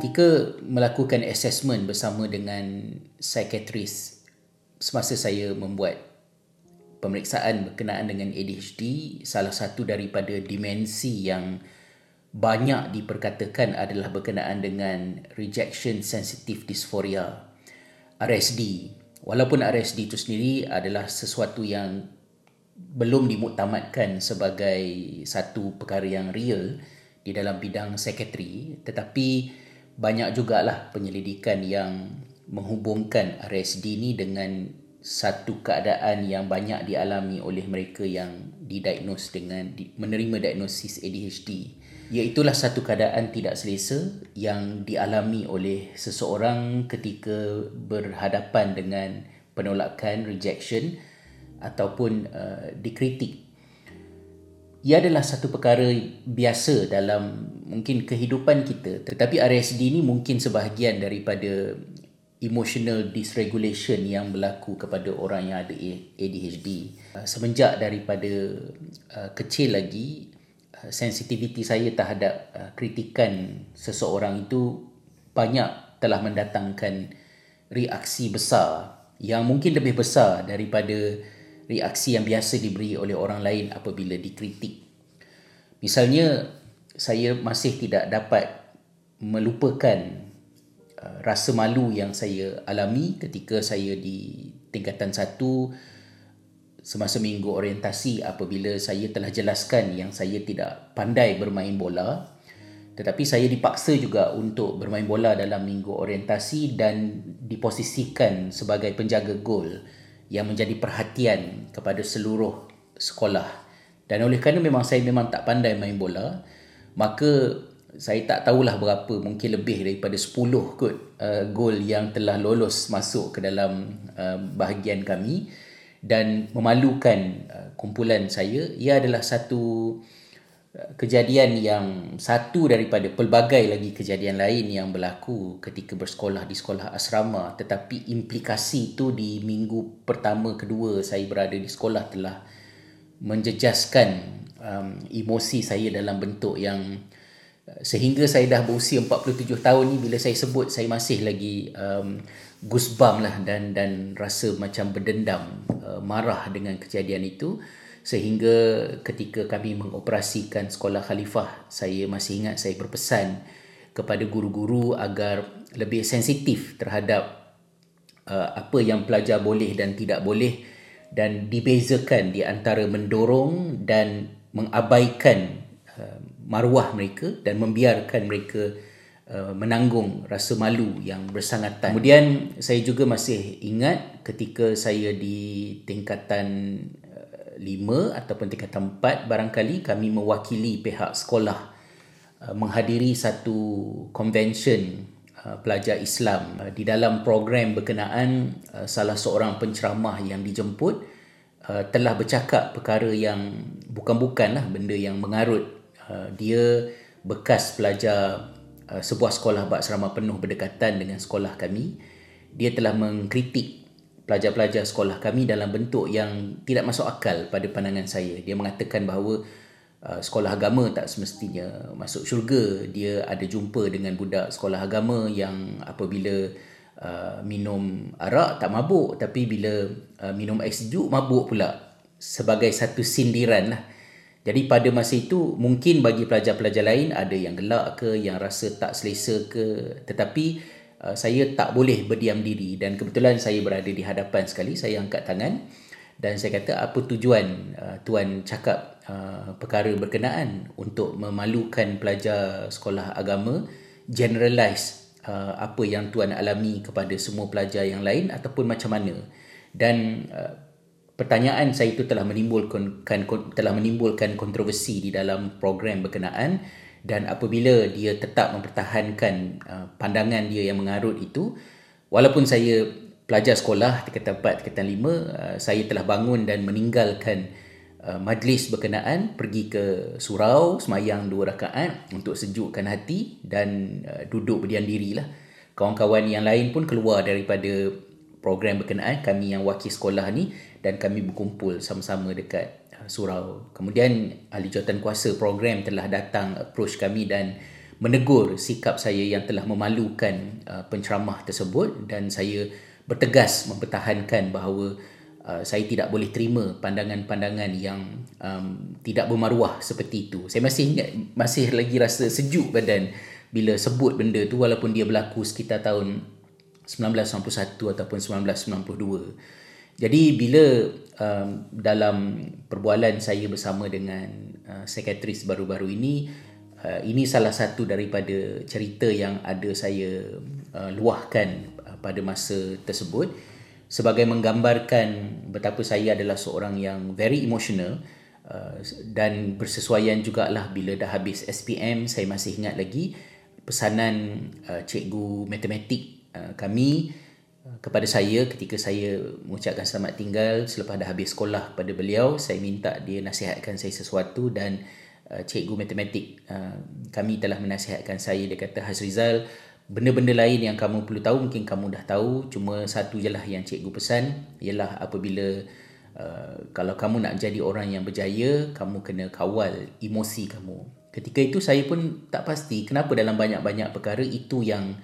ketika melakukan assessment bersama dengan psikiatris semasa saya membuat pemeriksaan berkenaan dengan ADHD, salah satu daripada dimensi yang banyak diperkatakan adalah berkenaan dengan rejection sensitive dysphoria RSD. Walaupun RSD itu sendiri adalah sesuatu yang belum dimuktamadkan sebagai satu perkara yang real di dalam bidang psikiatri tetapi banyak jugalah penyelidikan yang menghubungkan RSD ni dengan satu keadaan yang banyak dialami oleh mereka yang didiagnos dengan menerima diagnosis ADHD iaitulah satu keadaan tidak selesa yang dialami oleh seseorang ketika berhadapan dengan penolakan rejection ataupun uh, dikritik ia adalah satu perkara biasa dalam mungkin kehidupan kita. Tetapi RSD ni mungkin sebahagian daripada emotional dysregulation yang berlaku kepada orang yang ada ADHD uh, semenjak daripada uh, kecil lagi uh, sensitiviti saya terhadap kritikan seseorang itu banyak telah mendatangkan reaksi besar yang mungkin lebih besar daripada reaksi yang biasa diberi oleh orang lain apabila dikritik. Misalnya, saya masih tidak dapat melupakan uh, rasa malu yang saya alami ketika saya di tingkatan satu semasa minggu orientasi apabila saya telah jelaskan yang saya tidak pandai bermain bola tetapi saya dipaksa juga untuk bermain bola dalam minggu orientasi dan diposisikan sebagai penjaga gol yang menjadi perhatian kepada seluruh sekolah. Dan oleh kerana memang saya memang tak pandai main bola, maka saya tak tahulah berapa, mungkin lebih daripada 10 kot uh, gol yang telah lolos masuk ke dalam uh, bahagian kami dan memalukan uh, kumpulan saya. Ia adalah satu kejadian yang satu daripada pelbagai lagi kejadian lain yang berlaku ketika bersekolah di sekolah asrama. Tetapi implikasi itu di minggu pertama kedua saya berada di sekolah telah menjejaskan um, emosi saya dalam bentuk yang uh, sehingga saya dah berusia 47 tahun ni bila saya sebut saya masih lagi um, goosebump lah dan dan rasa macam berdendam uh, marah dengan kejadian itu sehingga ketika kami mengoperasikan sekolah khalifah saya masih ingat saya berpesan kepada guru-guru agar lebih sensitif terhadap uh, apa yang pelajar boleh dan tidak boleh dan dibezakan di antara mendorong dan mengabaikan uh, maruah mereka dan membiarkan mereka uh, menanggung rasa malu yang bersangatan. Kemudian saya juga masih ingat ketika saya di tingkatan lima ataupun tingkatan empat barangkali kami mewakili pihak sekolah uh, menghadiri satu convention uh, pelajar Islam uh, di dalam program berkenaan salah seorang penceramah yang dijemput telah bercakap perkara yang bukan-bukan lah benda yang mengarut. Dia bekas pelajar sebuah sekolah bak penuh berdekatan dengan sekolah kami. Dia telah mengkritik pelajar-pelajar sekolah kami dalam bentuk yang tidak masuk akal pada pandangan saya. Dia mengatakan bahawa uh, sekolah agama tak semestinya masuk syurga. Dia ada jumpa dengan budak sekolah agama yang apabila uh, minum arak tak mabuk tapi bila uh, minum air sejuk mabuk pula sebagai satu sindiran lah. Jadi pada masa itu mungkin bagi pelajar-pelajar lain ada yang gelak ke, yang rasa tak selesa ke. Tetapi Uh, saya tak boleh berdiam diri dan kebetulan saya berada di hadapan sekali saya angkat tangan dan saya kata apa tujuan uh, tuan cakap uh, perkara berkenaan untuk memalukan pelajar sekolah agama generalize uh, apa yang tuan alami kepada semua pelajar yang lain ataupun macam mana? Dan uh, pertanyaan saya itu telah menimbulkan telah menimbulkan kontroversi di dalam program berkenaan dan apabila dia tetap mempertahankan uh, pandangan dia yang mengarut itu walaupun saya pelajar sekolah tingkatan 4 tingkatan 5 uh, saya telah bangun dan meninggalkan uh, majlis berkenaan pergi ke surau semayang dua rakaat untuk sejukkan hati dan uh, duduk berdiam dirilah. Kawan-kawan yang lain pun keluar daripada program berkenaan kami yang wakil sekolah ni dan kami berkumpul sama-sama dekat surau. Kemudian ahli jawatan kuasa program telah datang approach kami dan menegur sikap saya yang telah memalukan uh, penceramah tersebut dan saya bertegas mempertahankan bahawa uh, saya tidak boleh terima pandangan-pandangan yang um, tidak bermaruah seperti itu. Saya masih ingat masih lagi rasa sejuk badan bila sebut benda tu walaupun dia berlaku sekitar tahun 1991 ataupun 1992. Jadi bila um, dalam perbualan saya bersama dengan uh, sekretaris baru-baru ini uh, ini salah satu daripada cerita yang ada saya uh, luahkan uh, pada masa tersebut. Sebagai menggambarkan betapa saya adalah seorang yang very emotional uh, dan bersesuaian jugalah bila dah habis SPM saya masih ingat lagi pesanan uh, cikgu matematik uh, kami uh, kepada saya ketika saya mengucapkan selamat tinggal selepas dah habis sekolah kepada beliau saya minta dia nasihatkan saya sesuatu dan uh, cikgu matematik uh, kami telah menasihatkan saya. Dia kata Hazrizal benda-benda lain yang kamu perlu tahu mungkin kamu dah tahu. Cuma satu je lah yang cikgu pesan. Ialah apabila uh, kalau kamu nak jadi orang yang berjaya kamu kena kawal emosi kamu. Ketika itu saya pun tak pasti kenapa dalam banyak-banyak perkara itu yang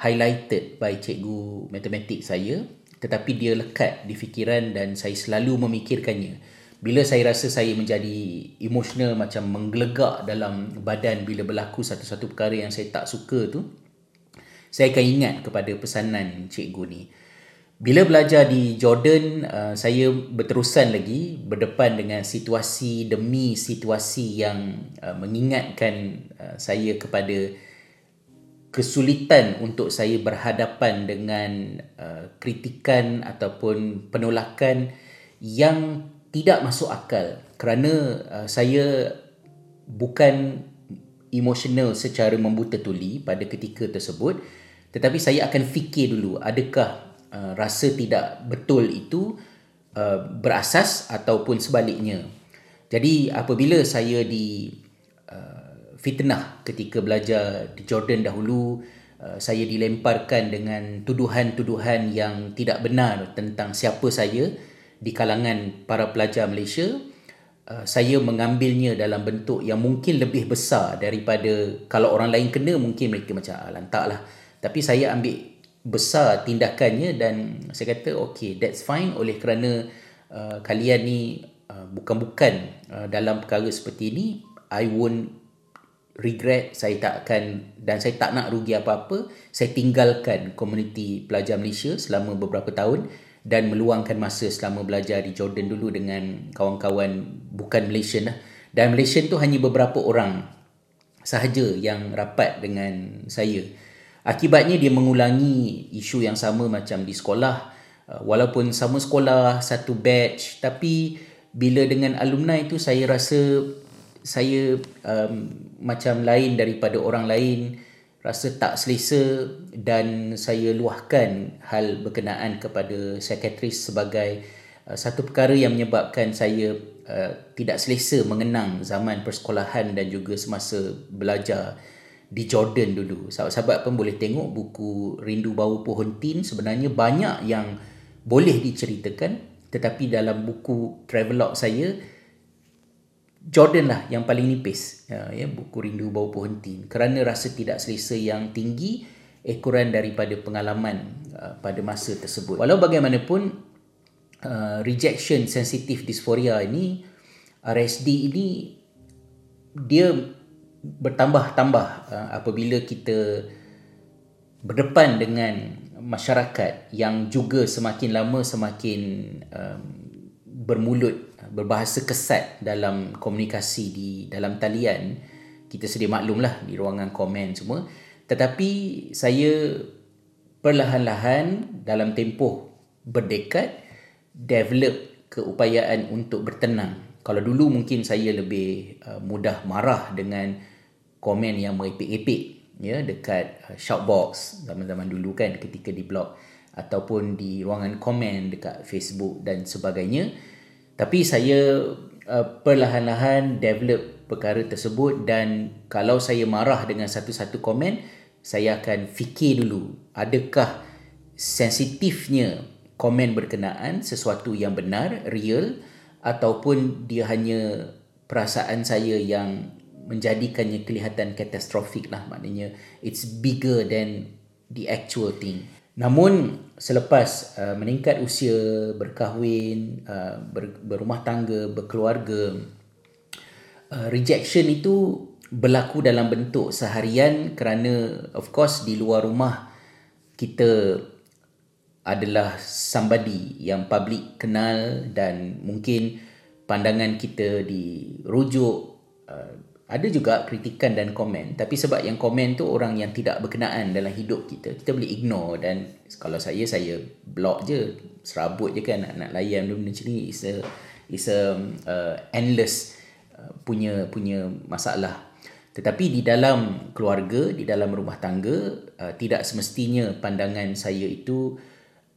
highlighted by cikgu matematik saya tetapi dia lekat di fikiran dan saya selalu memikirkannya bila saya rasa saya menjadi emosional macam menggelegak dalam badan bila berlaku satu-satu perkara yang saya tak suka tu saya akan ingat kepada pesanan cikgu ni. Bila belajar di Jordan, uh, saya berterusan lagi berdepan dengan situasi demi situasi yang uh, mengingatkan uh, saya kepada kesulitan untuk saya berhadapan dengan kritikan ataupun penolakan yang tidak masuk akal kerana saya bukan emosional secara membuta tuli pada ketika tersebut tetapi saya akan fikir dulu adakah uh, rasa tidak betul itu uh, berasas ataupun sebaliknya. Jadi apabila saya di uh, fitnah ketika belajar di Jordan dahulu uh, saya dilemparkan dengan tuduhan-tuduhan yang tidak benar tentang siapa saya di kalangan para pelajar Malaysia. Uh, saya mengambilnya dalam bentuk yang mungkin lebih besar daripada kalau orang lain kena mungkin mereka macam ah, lantaklah tapi saya ambil besar tindakannya dan saya kata okay that's fine. Oleh kerana uh, kalian ni uh, bukan-bukan uh, dalam perkara seperti ini I won't regret saya tak akan dan saya tak nak rugi apa-apa saya tinggalkan komuniti pelajar Malaysia selama beberapa tahun dan meluangkan masa selama belajar di Jordan dulu dengan kawan-kawan bukan Malaysian lah. Dan Malaysian tu hanya beberapa orang sahaja yang rapat dengan saya. Akibatnya dia mengulangi isu yang sama macam di sekolah. Uh, walaupun sama sekolah satu batch tapi bila dengan alumni itu saya rasa saya um, macam lain daripada orang lain rasa tak selesa dan saya luahkan hal berkenaan kepada sekretaris sebagai uh, satu perkara yang menyebabkan saya uh, tidak selesa mengenang zaman persekolahan dan juga semasa belajar di Jordan dulu. Sahabat-sahabat pun boleh tengok buku Rindu Bau Pohon Tin sebenarnya banyak yang boleh diceritakan tetapi dalam buku travelog saya Jordan lah yang paling nipis ya, ya buku Rindu Bau Pohon Tin kerana rasa tidak selesa yang tinggi ekoran daripada pengalaman uh, pada masa tersebut. Walau bagaimanapun uh, rejection sensitive dysphoria ini RSD ini dia bertambah-tambah uh, apabila kita berdepan dengan masyarakat yang juga semakin lama semakin um, bermulut berbahasa kesat dalam komunikasi di dalam talian kita sedia maklumlah di ruangan komen semua. Tetapi saya perlahan-lahan dalam tempoh berdekad develop keupayaan untuk bertenang. Kalau dulu mungkin saya lebih uh, mudah marah dengan komen yang merepek-repek ya dekat uh, shoutbox zaman-zaman dulu kan ketika di blog ataupun di ruangan komen dekat Facebook dan sebagainya tapi saya uh, perlahan-lahan develop perkara tersebut dan kalau saya marah dengan satu-satu komen saya akan fikir dulu adakah sensitifnya komen berkenaan sesuatu yang benar real ataupun dia hanya perasaan saya yang menjadikannya kelihatan katastrofik lah maknanya it's bigger than the actual thing namun selepas uh, meningkat usia berkahwin uh, ber, berumah tangga berkeluarga uh, rejection itu berlaku dalam bentuk seharian kerana of course di luar rumah kita adalah somebody yang public kenal dan mungkin pandangan kita dirujuk uh, ada juga kritikan dan komen tapi sebab yang komen tu orang yang tidak berkenaan dalam hidup kita kita boleh ignore dan kalau saya saya block je serabut je kan nak, nak layan benda macam ni is a is a uh, endless uh, punya punya masalah. Tetapi di dalam keluarga di dalam rumah tangga uh, tidak semestinya pandangan saya itu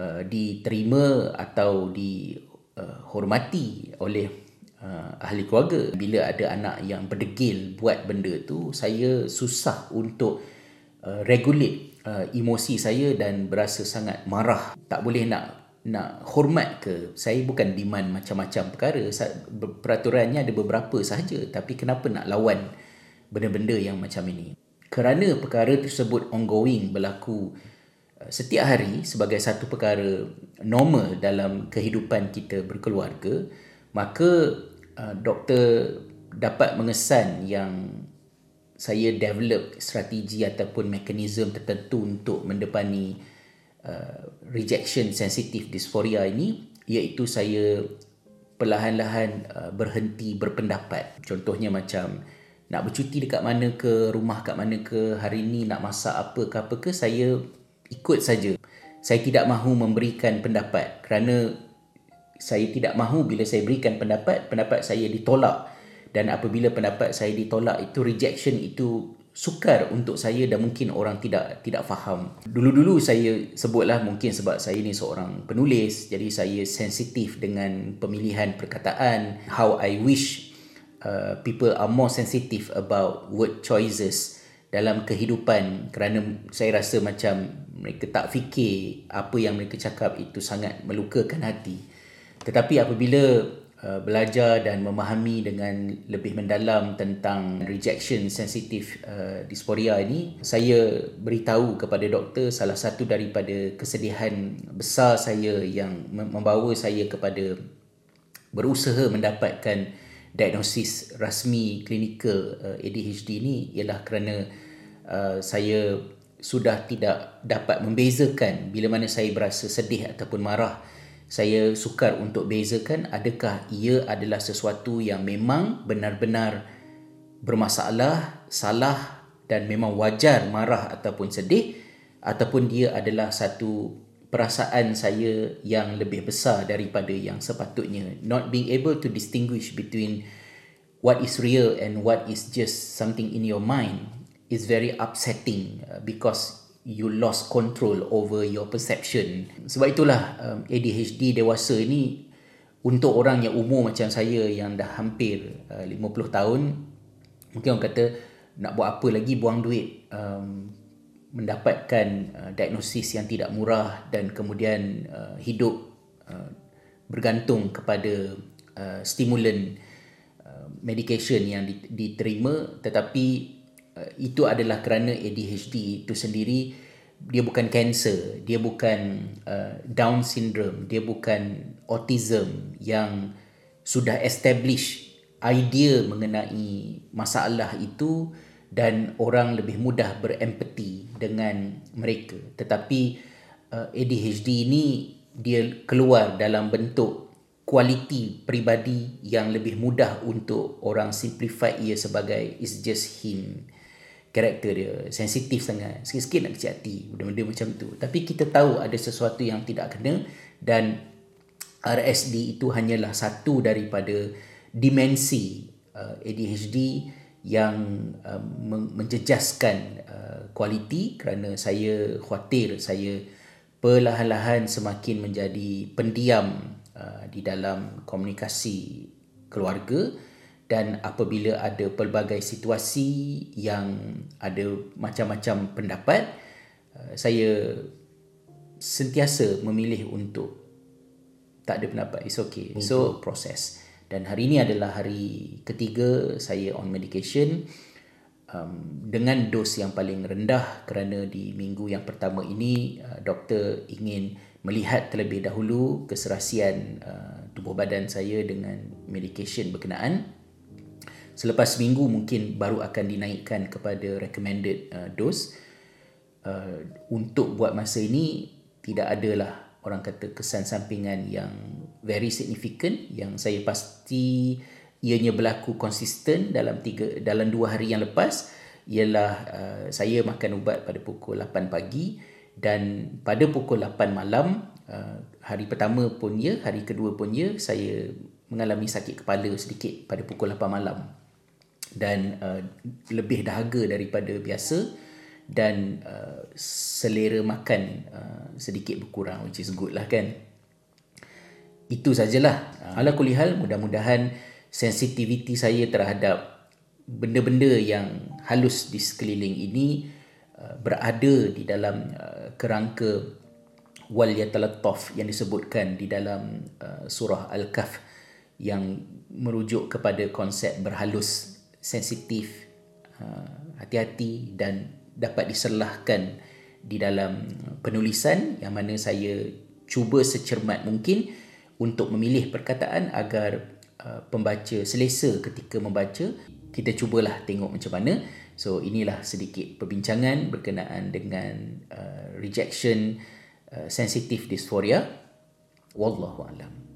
uh, diterima atau dihormati uh, oleh uh, ahli keluarga bila ada anak yang berdegil buat benda tu saya susah untuk uh, regulate uh, emosi saya dan berasa sangat marah. Tak boleh nak nak hormat ke. Saya bukan demand macam-macam perkara. Peraturannya ada beberapa sahaja. Tapi kenapa nak lawan benda-benda yang macam ini? Kerana perkara tersebut ongoing berlaku setiap hari sebagai satu perkara normal dalam kehidupan kita berkeluarga maka uh, doktor dapat mengesan yang saya develop strategi ataupun mekanisme tertentu untuk mendepani uh, rejection sensitive dysphoria ini iaitu saya perlahan-lahan uh, berhenti berpendapat. Contohnya macam nak bercuti dekat mana ke rumah kat mana ke hari ni nak masak apa ke apa ke saya ikut saja. Saya tidak mahu memberikan pendapat kerana saya tidak mahu bila saya berikan pendapat pendapat saya ditolak dan apabila pendapat saya ditolak itu rejection itu sukar untuk saya dan mungkin orang tidak tidak faham. Dulu-dulu saya sebutlah mungkin sebab saya ni seorang penulis jadi saya sensitif dengan pemilihan perkataan how I wish uh, people are more sensitive about word choices dalam kehidupan kerana saya rasa macam mereka tak fikir apa yang mereka cakap itu sangat melukakan hati. Tetapi apabila uh, belajar dan memahami dengan lebih mendalam tentang rejection sensitive uh, dysphoria ini, saya beritahu kepada doktor salah satu daripada kesedihan besar saya yang membawa saya kepada berusaha mendapatkan diagnosis rasmi klinikal uh, ADHD ini ialah kerana uh, saya sudah tidak dapat membezakan bila mana saya berasa sedih ataupun marah saya sukar untuk bezakan adakah ia adalah sesuatu yang memang benar-benar bermasalah, salah dan memang wajar marah ataupun sedih ataupun dia adalah satu perasaan saya yang lebih besar daripada yang sepatutnya. Not being able to distinguish between what is real and what is just something in your mind is very upsetting uh, because you lost control over your perception. Sebab itulah um, ADHD dewasa ini untuk orang yang umur macam saya yang dah hampir uh, 50 tahun mungkin orang kata nak buat apa lagi? Buang duit. Um, mendapatkan uh, diagnosis yang tidak murah dan kemudian uh, hidup uh, bergantung kepada uh, stimulan uh, medication yang diterima. Tetapi Uh, itu adalah kerana ADHD itu sendiri dia bukan cancer, dia bukan uh, Down syndrome, dia bukan autism yang sudah establish idea mengenai masalah itu dan orang lebih mudah berempati dengan mereka. Tetapi uh, ADHD ini dia keluar dalam bentuk kualiti peribadi yang lebih mudah untuk orang simplify ia sebagai it's just him karakter dia sensitif sangat. Sikit-sikit nak kecil hati benda-benda macam tu. Tapi kita tahu ada sesuatu yang tidak kena dan RSD itu hanyalah satu daripada dimensi uh, ADHD yang uh, menjejaskan uh, kualiti kerana saya khawatir saya perlahan-lahan semakin menjadi pendiam uh, di dalam komunikasi keluarga dan apabila ada pelbagai situasi yang ada macam-macam pendapat uh, saya sentiasa memilih untuk tak ada pendapat. It's okay. So proses dan hari ini adalah hari ketiga saya on medication um, dengan dos yang paling rendah kerana di minggu yang pertama ini uh, doktor ingin melihat terlebih dahulu keserasian uh, tubuh badan saya dengan medication berkenaan selepas minggu mungkin baru akan dinaikkan kepada recommended uh, dose. Uh, untuk buat masa ini tidak adalah orang kata kesan sampingan yang very significant yang saya pasti ianya berlaku konsisten dalam tiga dalam dua hari yang lepas. Ialah uh, saya makan ubat pada pukul 8 pagi dan pada pukul 8 malam uh, hari pertama pun ya hari kedua pun ya saya mengalami sakit kepala sedikit pada pukul 8 malam dan uh, lebih dahaga daripada biasa dan uh, selera makan uh, sedikit berkurang which is good lah kan? Itu sajalah. Ala kulihal mudah-mudahan sensitiviti saya terhadap benda-benda yang halus di sekeliling ini uh, berada di dalam uh, kerangka wal yatalattaf yang disebutkan di dalam uh, surah al-kahf yang merujuk kepada konsep berhalus sensitif hati-hati dan dapat diserlahkan di dalam penulisan yang mana saya cuba secermat mungkin untuk memilih perkataan agar Uh, pembaca selesa ketika membaca. Kita cubalah tengok macam mana. So inilah sedikit perbincangan berkenaan dengan uh, rejection uh, sensitive dysphoria. Wallahu alam